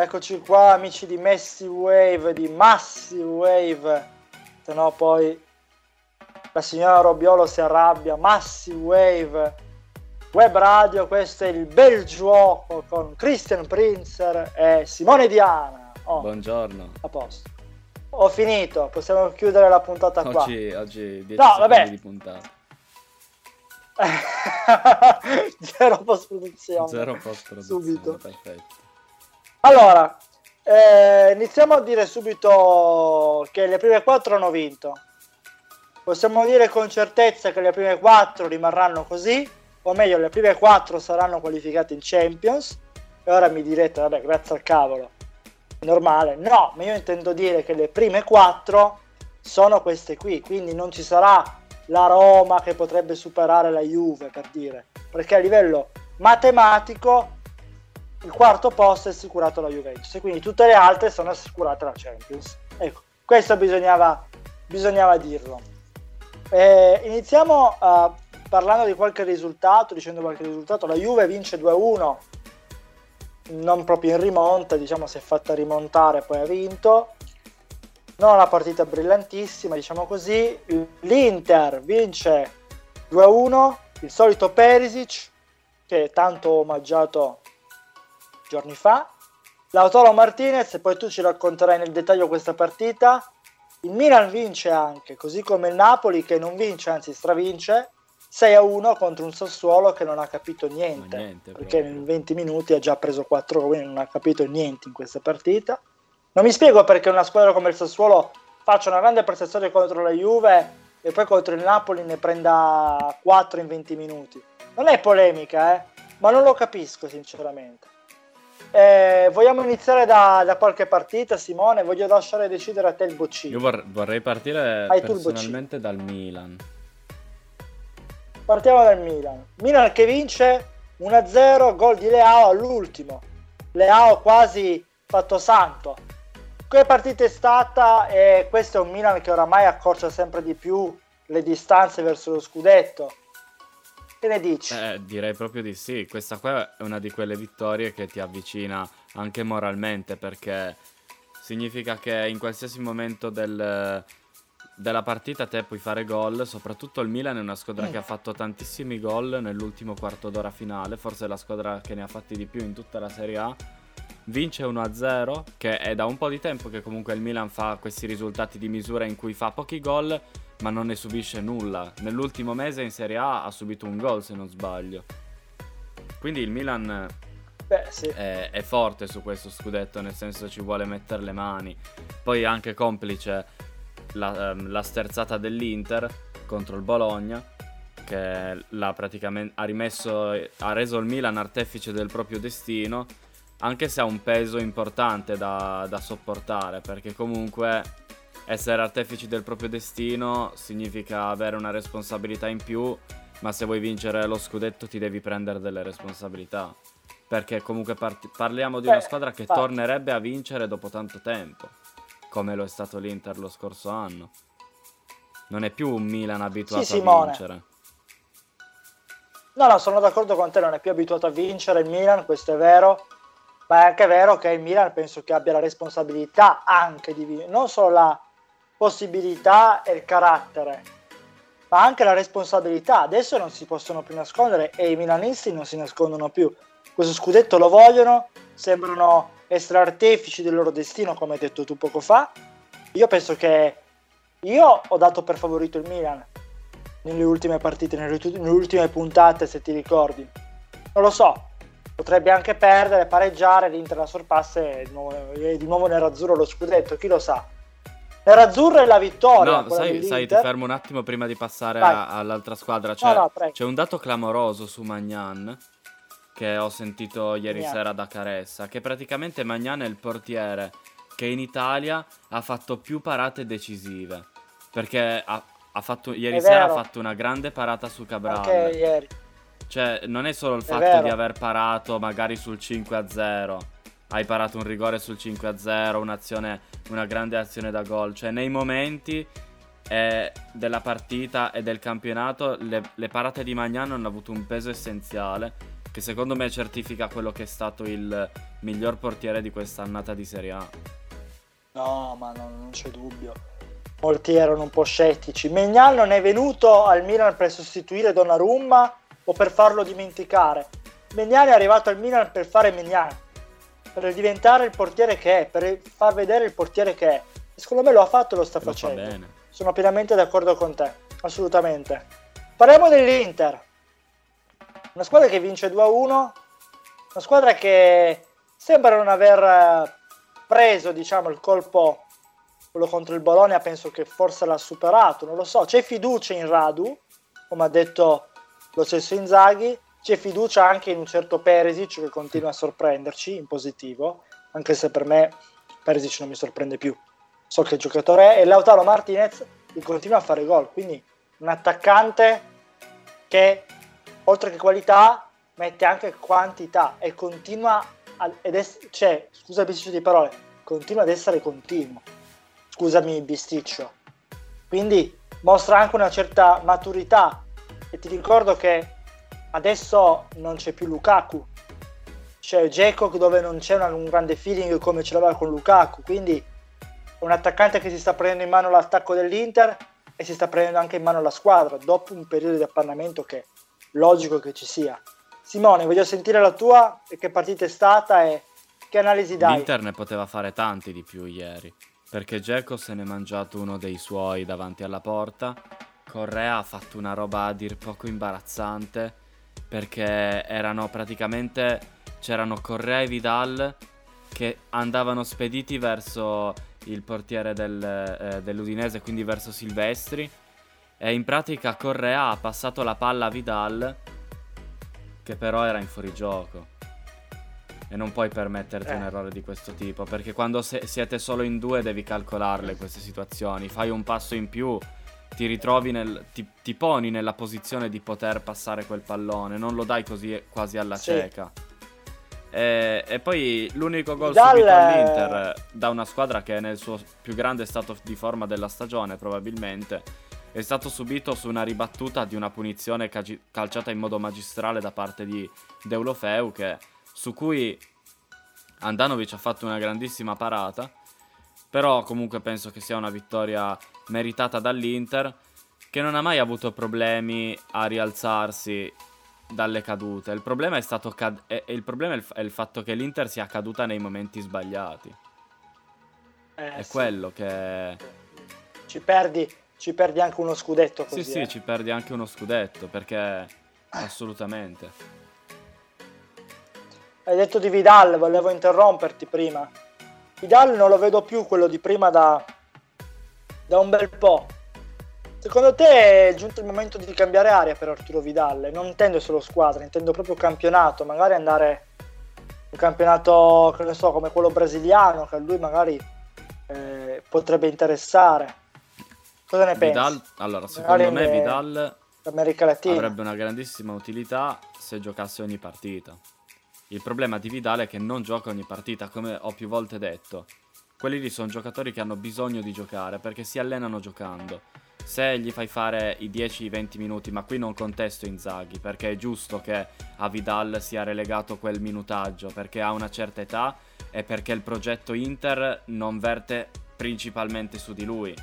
Eccoci qua amici di Messi Wave, di Massive Wave, se no poi la signora Robiolo si arrabbia, Massive Wave, Web Radio, questo è il bel gioco con Christian Prinzer e Simone Diana. Oh, Buongiorno. A posto. Ho finito, possiamo chiudere la puntata oggi, qua. Oggi 10 no, vabbè. di puntata. Zero post produzione. Zero post produzione. Subito. Perfetto. Allora, eh, iniziamo a dire subito che le prime quattro hanno vinto. Possiamo dire con certezza che le prime quattro rimarranno così, o meglio, le prime quattro saranno qualificate in Champions. E ora mi direte, vabbè, grazie al cavolo, normale. No, ma io intendo dire che le prime quattro sono queste qui, quindi non ci sarà la Roma che potrebbe superare la Juve, per dire, perché a livello matematico il quarto posto è assicurato alla Juventus e quindi tutte le altre sono assicurate alla Champions. Ecco, questo bisognava, bisognava dirlo. Eh, iniziamo uh, parlando di qualche risultato, dicendo qualche risultato. La Juve vince 2-1, non proprio in rimonta, diciamo si è fatta rimontare, poi ha vinto. Non una partita brillantissima, diciamo così. L'Inter vince 2-1, il solito Perisic, che è tanto omaggiato giorni fa. Lautaro Martinez, poi tu ci racconterai nel dettaglio questa partita. Il Milan vince anche, così come il Napoli che non vince, anzi stravince, 6 a 1 contro un Sassuolo che non ha capito niente, niente perché in 20 minuti ha già preso 4 quindi non ha capito niente in questa partita. Non mi spiego perché una squadra come il Sassuolo faccia una grande prestazione contro la Juve e poi contro il Napoli ne prenda 4 in 20 minuti. Non è polemica, eh, ma non lo capisco sinceramente. Eh, vogliamo iniziare da, da, qualche partita, Simone? Voglio lasciare decidere a te il boccino. Io vor- vorrei partire Hai personalmente dal Milan. Partiamo dal Milan. Milan che vince 1-0, gol di Leao all'ultimo. Leao quasi fatto santo. Che partita è stata? E questo è un Milan che oramai accorcia sempre di più le distanze verso lo scudetto che ne dici? Eh, direi proprio di sì. Questa qua è una di quelle vittorie che ti avvicina anche moralmente perché significa che in qualsiasi momento del, della partita te puoi fare gol. Soprattutto il Milan è una squadra mm. che ha fatto tantissimi gol nell'ultimo quarto d'ora finale, forse è la squadra che ne ha fatti di più in tutta la Serie A. Vince 1-0, che è da un po' di tempo che comunque il Milan fa questi risultati di misura in cui fa pochi gol ma non ne subisce nulla. Nell'ultimo mese in Serie A ha subito un gol se non sbaglio. Quindi il Milan Beh, sì. è, è, forte su questo scudetto, nel senso ci vuole mettere le mani. Poi anche complice la, ehm, la sterzata dell'Inter contro il Bologna, che ha, rimesso, ha reso il Milan artefice del proprio destino, anche se ha un peso importante da, da sopportare, perché comunque essere artefici del proprio destino significa avere una responsabilità in più, ma se vuoi vincere lo scudetto ti devi prendere delle responsabilità. Perché comunque part- parliamo di una squadra che tornerebbe a vincere dopo tanto tempo, come lo è stato l'Inter lo scorso anno. Non è più un Milan abituato sì, a vincere. No, no, sono d'accordo con te, non è più abituato a vincere il Milan, questo è vero, ma è anche vero che il Milan penso che abbia la responsabilità anche di vincere, non solo la possibilità e il carattere, ma anche la responsabilità. Adesso non si possono più nascondere e i milanisti non si nascondono più. Questo scudetto lo vogliono, sembrano essere artefici del loro destino, come hai detto tu poco fa. Io penso che io ho dato per favorito il Milan nelle ultime partite, nelle, nelle ultime puntate, se ti ricordi. Non lo so, potrebbe anche perdere, pareggiare, l'Inter la sorpassa e di nuovo, e di nuovo nerazzurro lo scudetto, chi lo sa Nerazzurra e la vittoria. No, sai, sai, ti fermo un attimo prima di passare a, all'altra squadra. Cioè, no, no, c'è un dato clamoroso su Magnan che ho sentito ieri yeah. sera da Caressa, che praticamente Magnan è il portiere che in Italia ha fatto più parate decisive. Perché ha, ha fatto, ieri sera ha fatto una grande parata su Cabral. Anche ieri. Cioè, non è solo il è fatto vero. di aver parato magari sul 5-0 hai parato un rigore sul 5-0, un'azione, una grande azione da gol. Cioè, nei momenti eh, della partita e del campionato, le, le parate di Magnano hanno avuto un peso essenziale. che secondo me certifica quello che è stato il miglior portiere di questa annata di Serie A. No, ma no, non c'è dubbio. Molti erano un po' scettici. Megnan non è venuto al Milan per sostituire Donnarumma o per farlo dimenticare. Megnan è arrivato al Milan per fare Megnan, per diventare il portiere che è, per far vedere il portiere che è. E secondo me lo ha fatto e lo sta Lo fa facendo. bene. Sono pienamente d'accordo con te, assolutamente. Parliamo dell'Inter. Una squadra che vince 2-1, una squadra che sembra non aver eh, preso, diciamo, il colpo quello contro il Bologna, penso che forse l'ha superato, non lo so. C'è fiducia in Radu, come ha detto lo stesso Inzaghi, c'è fiducia anche in un certo Perisic che continua a sorprenderci in positivo, anche se per me Perisic non mi sorprende più. So che il giocatore è e Lautaro Martinez che continua a fare gol, quindi un attaccante che oltre che qualità mette anche quantità e continua a, ed è, cioè, scusa il bisticcio di parole, continua ad essere continuo. Scusami bisticcio. Quindi mostra anche una certa maturità e ti ricordo che adesso non c'è più Lukaku. C'è Dzeko dove non c'è una- un grande feeling come ce l'aveva con Lukaku, quindi un attaccante che si sta prendendo in mano l'attacco dell'Inter e si sta prendendo anche in mano la squadra dopo un periodo di appannamento che è logico che ci sia. Simone, voglio sentire la tua e che partita è stata e che analisi dai. L'Inter ne poteva fare tanti di più ieri, perché Dzeko se n'è mangiato uno dei suoi davanti alla porta, Correa ha fatto una roba a dir poco imbarazzante, perché erano praticamente, c'erano Correa e Vidal che andavano spediti verso il portiere del, eh, dell'Udinese, quindi verso Silvestri, e in pratica Correa ha passato la palla a Vidal, che però era in fuorigioco. E non puoi permetterti Eh. un errore di questo tipo, perché quando se- siete solo in due devi calcolarle queste situazioni. Fai un passo in più, ti ritrovi nel. ti, ti poni nella posizione di poter passare quel pallone, non lo dai così quasi alla Sì. cieca. E, e poi l'unico gol Dal- subito all'Inter eh, da una squadra che è nel suo più grande stato di forma della stagione, probabilmente, è stato subito su una ribattuta di una punizione cagi- calciata in modo magistrale da parte di Deulofeu, che, su cui Andanovic ha fatto una grandissima parata. Però comunque penso che sia una vittoria meritata dall'Inter, che non ha mai avuto problemi a rialzarsi dalle cadute. Il problema è stato cad- è- il, problema è il, f- è il fatto che l'Inter sia caduta nei momenti sbagliati. Eh, È sì. quello che... Ci perdi, ci perdi anche uno scudetto così. Sì, sì, eh. ci perdi anche uno scudetto, perché assolutamente. Hai detto di Vidal, volevo interromperti prima. Vidal non lo vedo più quello di prima da, da un bel po'. Secondo te è giunto il momento di cambiare aria per Arturo Vidal? Non intendo solo squadra, intendo proprio campionato, magari andare un campionato, che ne so, come quello brasiliano, che a lui magari eh, potrebbe interessare. Cosa ne pensi? Vidal, allora, secondo Magari me Vidal avrebbe una grandissima utilità se giocasse ogni partita. Il problema di Vidal è che non gioca ogni partita, come ho più volte detto. Quelli lì sono giocatori che hanno bisogno di giocare perché si allenano giocando. Se gli fai fare i 10-20 minuti, ma qui non contesto Inzaghi, perché è giusto che a Vidal sia relegato quel minutaggio, perché ha una certa età e perché il progetto Inter non verte principalmente su di lui.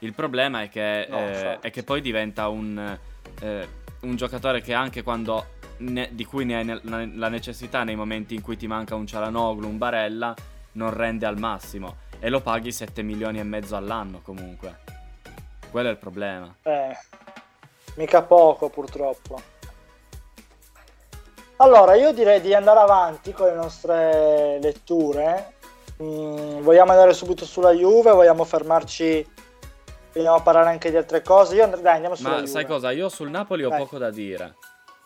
Il problema è che, No, eh, è che poi diventa un, eh, un giocatore che anche quando ne- di cui ne hai ne- la necessità nei momenti in cui ti manca un Cialanoglu, un Barella, non rende al massimo e lo paghi 7 milioni e mezzo all'anno comunque. Quello è il problema. Eh, mica poco purtroppo. Allora, io direi di andare avanti con le nostre letture. Mm, vogliamo andare subito sulla Juve? Vogliamo fermarci? Vogliamo parlare anche di altre cose? Io and- dai, andiamo sulla Ma Juve. sai cosa? Io sul Napoli ho Dai. poco da dire.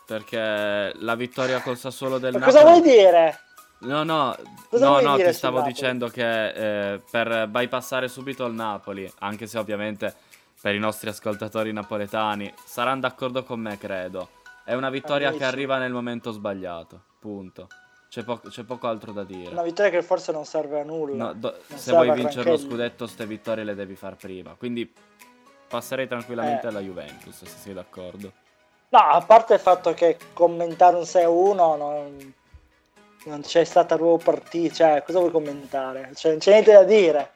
Perché la vittoria col Sassuolo del Ma Napoli... cosa vuoi dire? No, no, no, no, ti stavo dicendo che eh, per bypassare subito il Napoli, anche se ovviamente per i nostri ascoltatori napoletani saranno d'accordo con me, credo. È una vittoria Amici. che arriva nel momento sbagliato, punto. C'è, po- c'è poco altro da dire. Una vittoria che forse non serve a nulla. No, do- se vuoi vincere lo scudetto, ste vittorie le devi far prima. Quindi passerei tranquillamente Eh. alla Juventus, se sei d'accordo. No, a parte il fatto che commentare un 6-1 non, non c'è stata proprio partita, cioè cosa vuoi commentare? Cioè, non c'è niente da dire.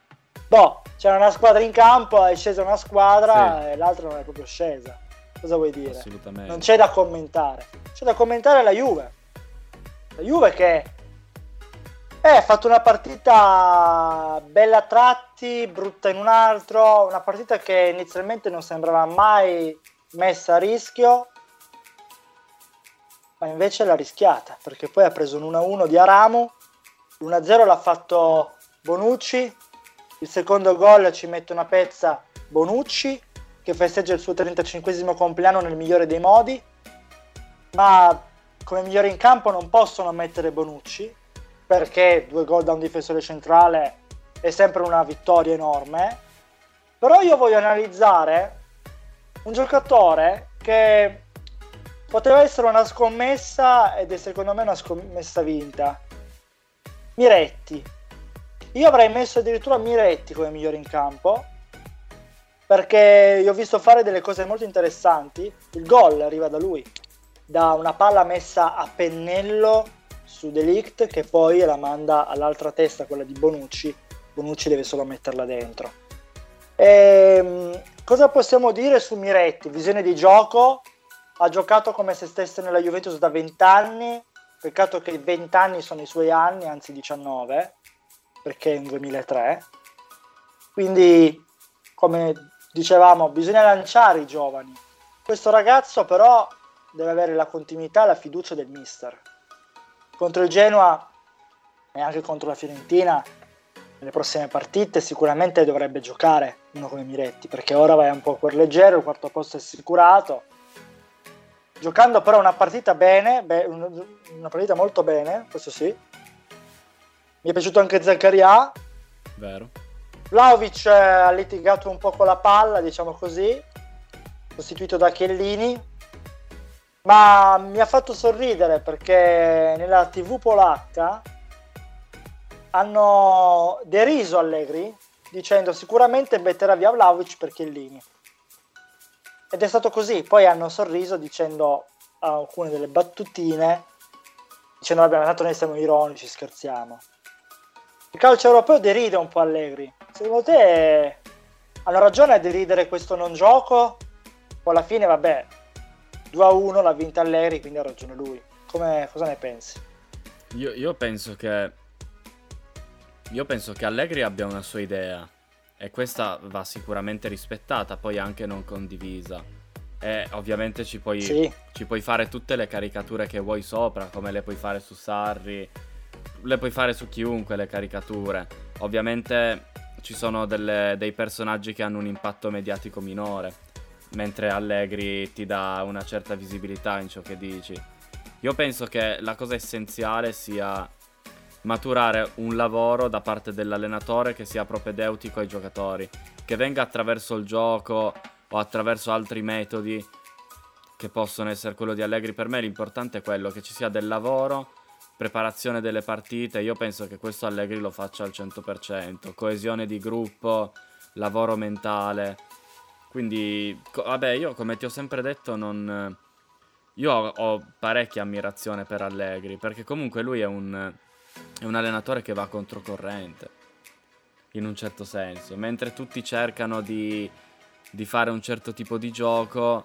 Boh, c'era una squadra in campo, è scesa una squadra sì. e l'altra non è proprio scesa. Cosa vuoi dire? Assolutamente. Non c'è da commentare. C'è da commentare la Juve. La Juve che eh, ha fatto una partita bella a tratti, brutta in un altro, una partita che inizialmente non sembrava mai messa a rischio, ma invece l'ha rischiata, perché poi ha preso un 1-1 di Aramu, l'1-0 l'ha fatto Bonucci, il secondo gol ci mette una pezza Bonucci, che festeggia il suo 35 compleanno nel migliore dei modi, ma come migliore in campo non possono mettere Bonucci, perché due gol da un difensore centrale è sempre una vittoria enorme, però io voglio analizzare un giocatore che poteva essere una scommessa ed è secondo me una scommessa vinta. Miretti. Io avrei messo addirittura Miretti come migliore in campo perché gli ho visto fare delle cose molto interessanti. Il gol arriva da lui, da una palla messa a pennello su Delict che poi la manda all'altra testa, quella di Bonucci. Bonucci deve solo metterla dentro. E, ehm, cosa possiamo dire su Miretti? Visione di gioco, ha giocato come se stesse nella Juventus da 20 anni, peccato che 20 anni sono i suoi anni, anzi 19, perché è un 2003. Quindi, come dicevamo, bisogna lanciare i giovani. Questo ragazzo però deve avere la continuità e la fiducia del mister. Contro il Genoa e anche contro la Fiorentina, nelle prossime partite sicuramente dovrebbe giocare uno come Miretti, perché ora vai un po' a cuor leggero, il quarto posto è assicurato giocando però una partita bene, beh, una partita molto bene, questo sì. Mi è piaciuto anche Zaccaria. Vero. Vlaovic eh, ha litigato un po' con la palla, diciamo così, sostituito da Chiellini, ma mi ha fatto sorridere perché nella TV polacca hanno deriso Allegri dicendo sicuramente metterà via Vlaovic per Chiellini. Ed è stato così, poi hanno sorriso dicendo alcune delle battutine, dicendo vabbè, tanto noi siamo ironici, scherziamo. Il calcio europeo deride un po' Allegri. Secondo te hanno ragione a deridere questo non gioco? Poi alla fine, vabbè, 2-1 l'ha vinta Allegri, quindi ha ragione lui. Come, cosa ne pensi? Io, io penso che... Io penso che Allegri abbia una sua idea e questa va sicuramente rispettata, poi anche non condivisa. E ovviamente ci puoi, sì. ci puoi fare tutte le caricature che vuoi sopra, come le puoi fare su Sarri, le puoi fare su chiunque le caricature. Ovviamente ci sono delle, dei personaggi che hanno un impatto mediatico minore, mentre Allegri ti dà una certa visibilità in ciò che dici. Io penso che la cosa essenziale sia maturare un lavoro da parte dell'allenatore che sia propedeutico ai giocatori, che venga attraverso il gioco o attraverso altri metodi che possono essere quello di Allegri. Per me l'importante è quello che ci sia del lavoro, preparazione delle partite. Io penso che questo Allegri lo faccia al 100%, coesione di gruppo, lavoro mentale. Quindi, vabbè, io come ti ho sempre detto non... Io ho, ho parecchia ammirazione per Allegri, perché comunque lui è un è un allenatore che va controcorrente, in un certo senso. Mentre tutti cercano di, di fare un certo tipo di gioco,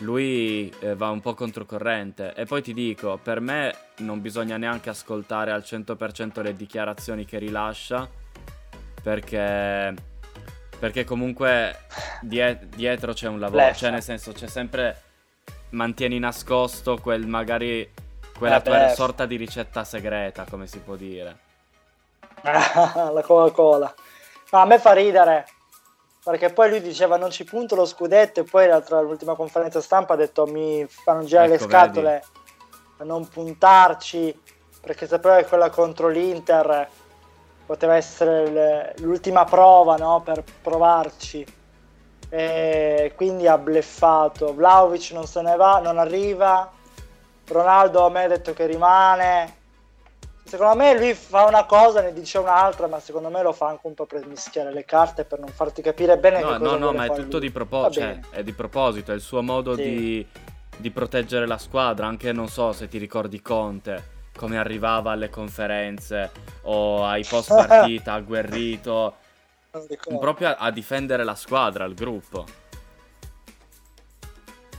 lui eh, va un po' controcorrente. E poi ti dico, per me non bisogna neanche ascoltare al 100% le dichiarazioni che rilascia, perché, perché comunque die- dietro c'è un lavoro, Leffa. cioè nel senso c'è sempre, mantieni nascosto quel magari quella eh, tua sorta di ricetta segreta, come si può dire. la Coca-Cola. No, a me fa ridere, perché poi lui diceva non ci punto lo scudetto e poi l'ultima conferenza stampa ha detto mi fanno girare ecco, le scatole vedi. a non puntarci, perché sapeva che quella contro l'Inter poteva essere l'ultima prova no? per provarci. E quindi ha bleffato. Vlaovic non se ne va, non arriva Ronaldo a me ha detto che rimane. Secondo me lui fa una cosa, ne dice un'altra, ma secondo me lo fa anche un po' per mischiare le carte, per non farti capire bene no, No, no, ma è tutto di proposito, cioè, è di proposito, è il suo modo sì. di, di proteggere la squadra, anche non so se ti ricordi Conte, come arrivava alle conferenze o ai post partita, agguerrito, proprio a, a difendere la squadra, il gruppo.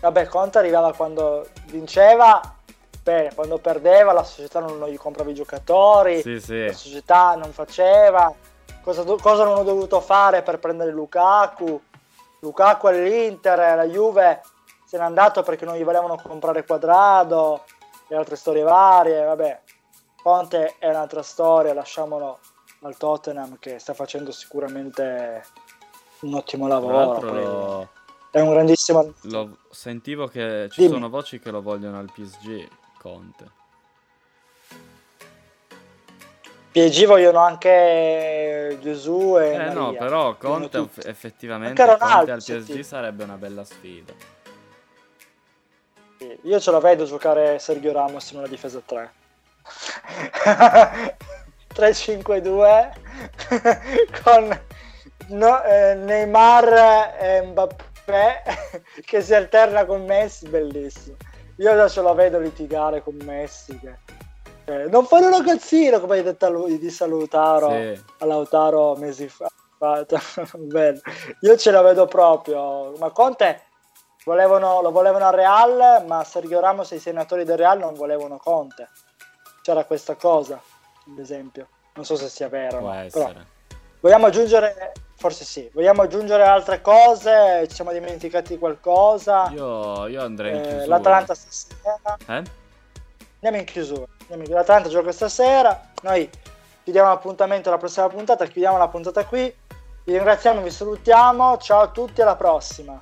Vabbè, Conte arrivava quando vinceva, bene, quando perdeva la società non, non gli comprava i giocatori, Sì, sì. la società non faceva, cosa, cosa non ho dovuto fare per prendere Lukaku, Lukaku all'Inter, la Juve se n'è andato perché non gli volevano comprare Quadrado e altre storie varie, vabbè, Conte è un'altra storia, lasciamolo al Tottenham che sta facendo sicuramente un ottimo lavoro, è un grandissimo... lo- sentivo che ci Dimmi. sono voci che lo vogliono al PSG, Conte. PSG vogliono anche Gesù e Eh Maria. no, però Conte eff- effettivamente Anche Conte al PSG senti. sarebbe una bella sfida. Sì, Io ce la vedo giocare Sergio Ramos in una difesa 3. 3-5-2 con no- eh, Neymar e Mbappé che si alterna con Messi, bellissimo. Io ce la vedo litigare con Messi. Che, eh, non fare un ragazzino come hai detto a lui di salutaro Sì. a Lautaro mesi fa. Io ce la vedo proprio. Ma Conte volevano, lo volevano al Real, ma Sergio Ramos e i senatori del Real non volevano Conte. C'era questa cosa, ad esempio. Non so se sia vero. Può no, essere. Però vogliamo aggiungere, forse sì, vogliamo aggiungere altre cose? Ci siamo dimenticati qualcosa? Io, io andrei in Eh, chiusura. L'Atalanta stasera. Eh? Andiamo in chiusura. In- L'Atalanta gioca stasera. Noi chiudiamo l'appuntamento alla prossima puntata. Chiudiamo la puntata qui. Vi ringraziamo, vi salutiamo. Ciao a tutti, alla prossima.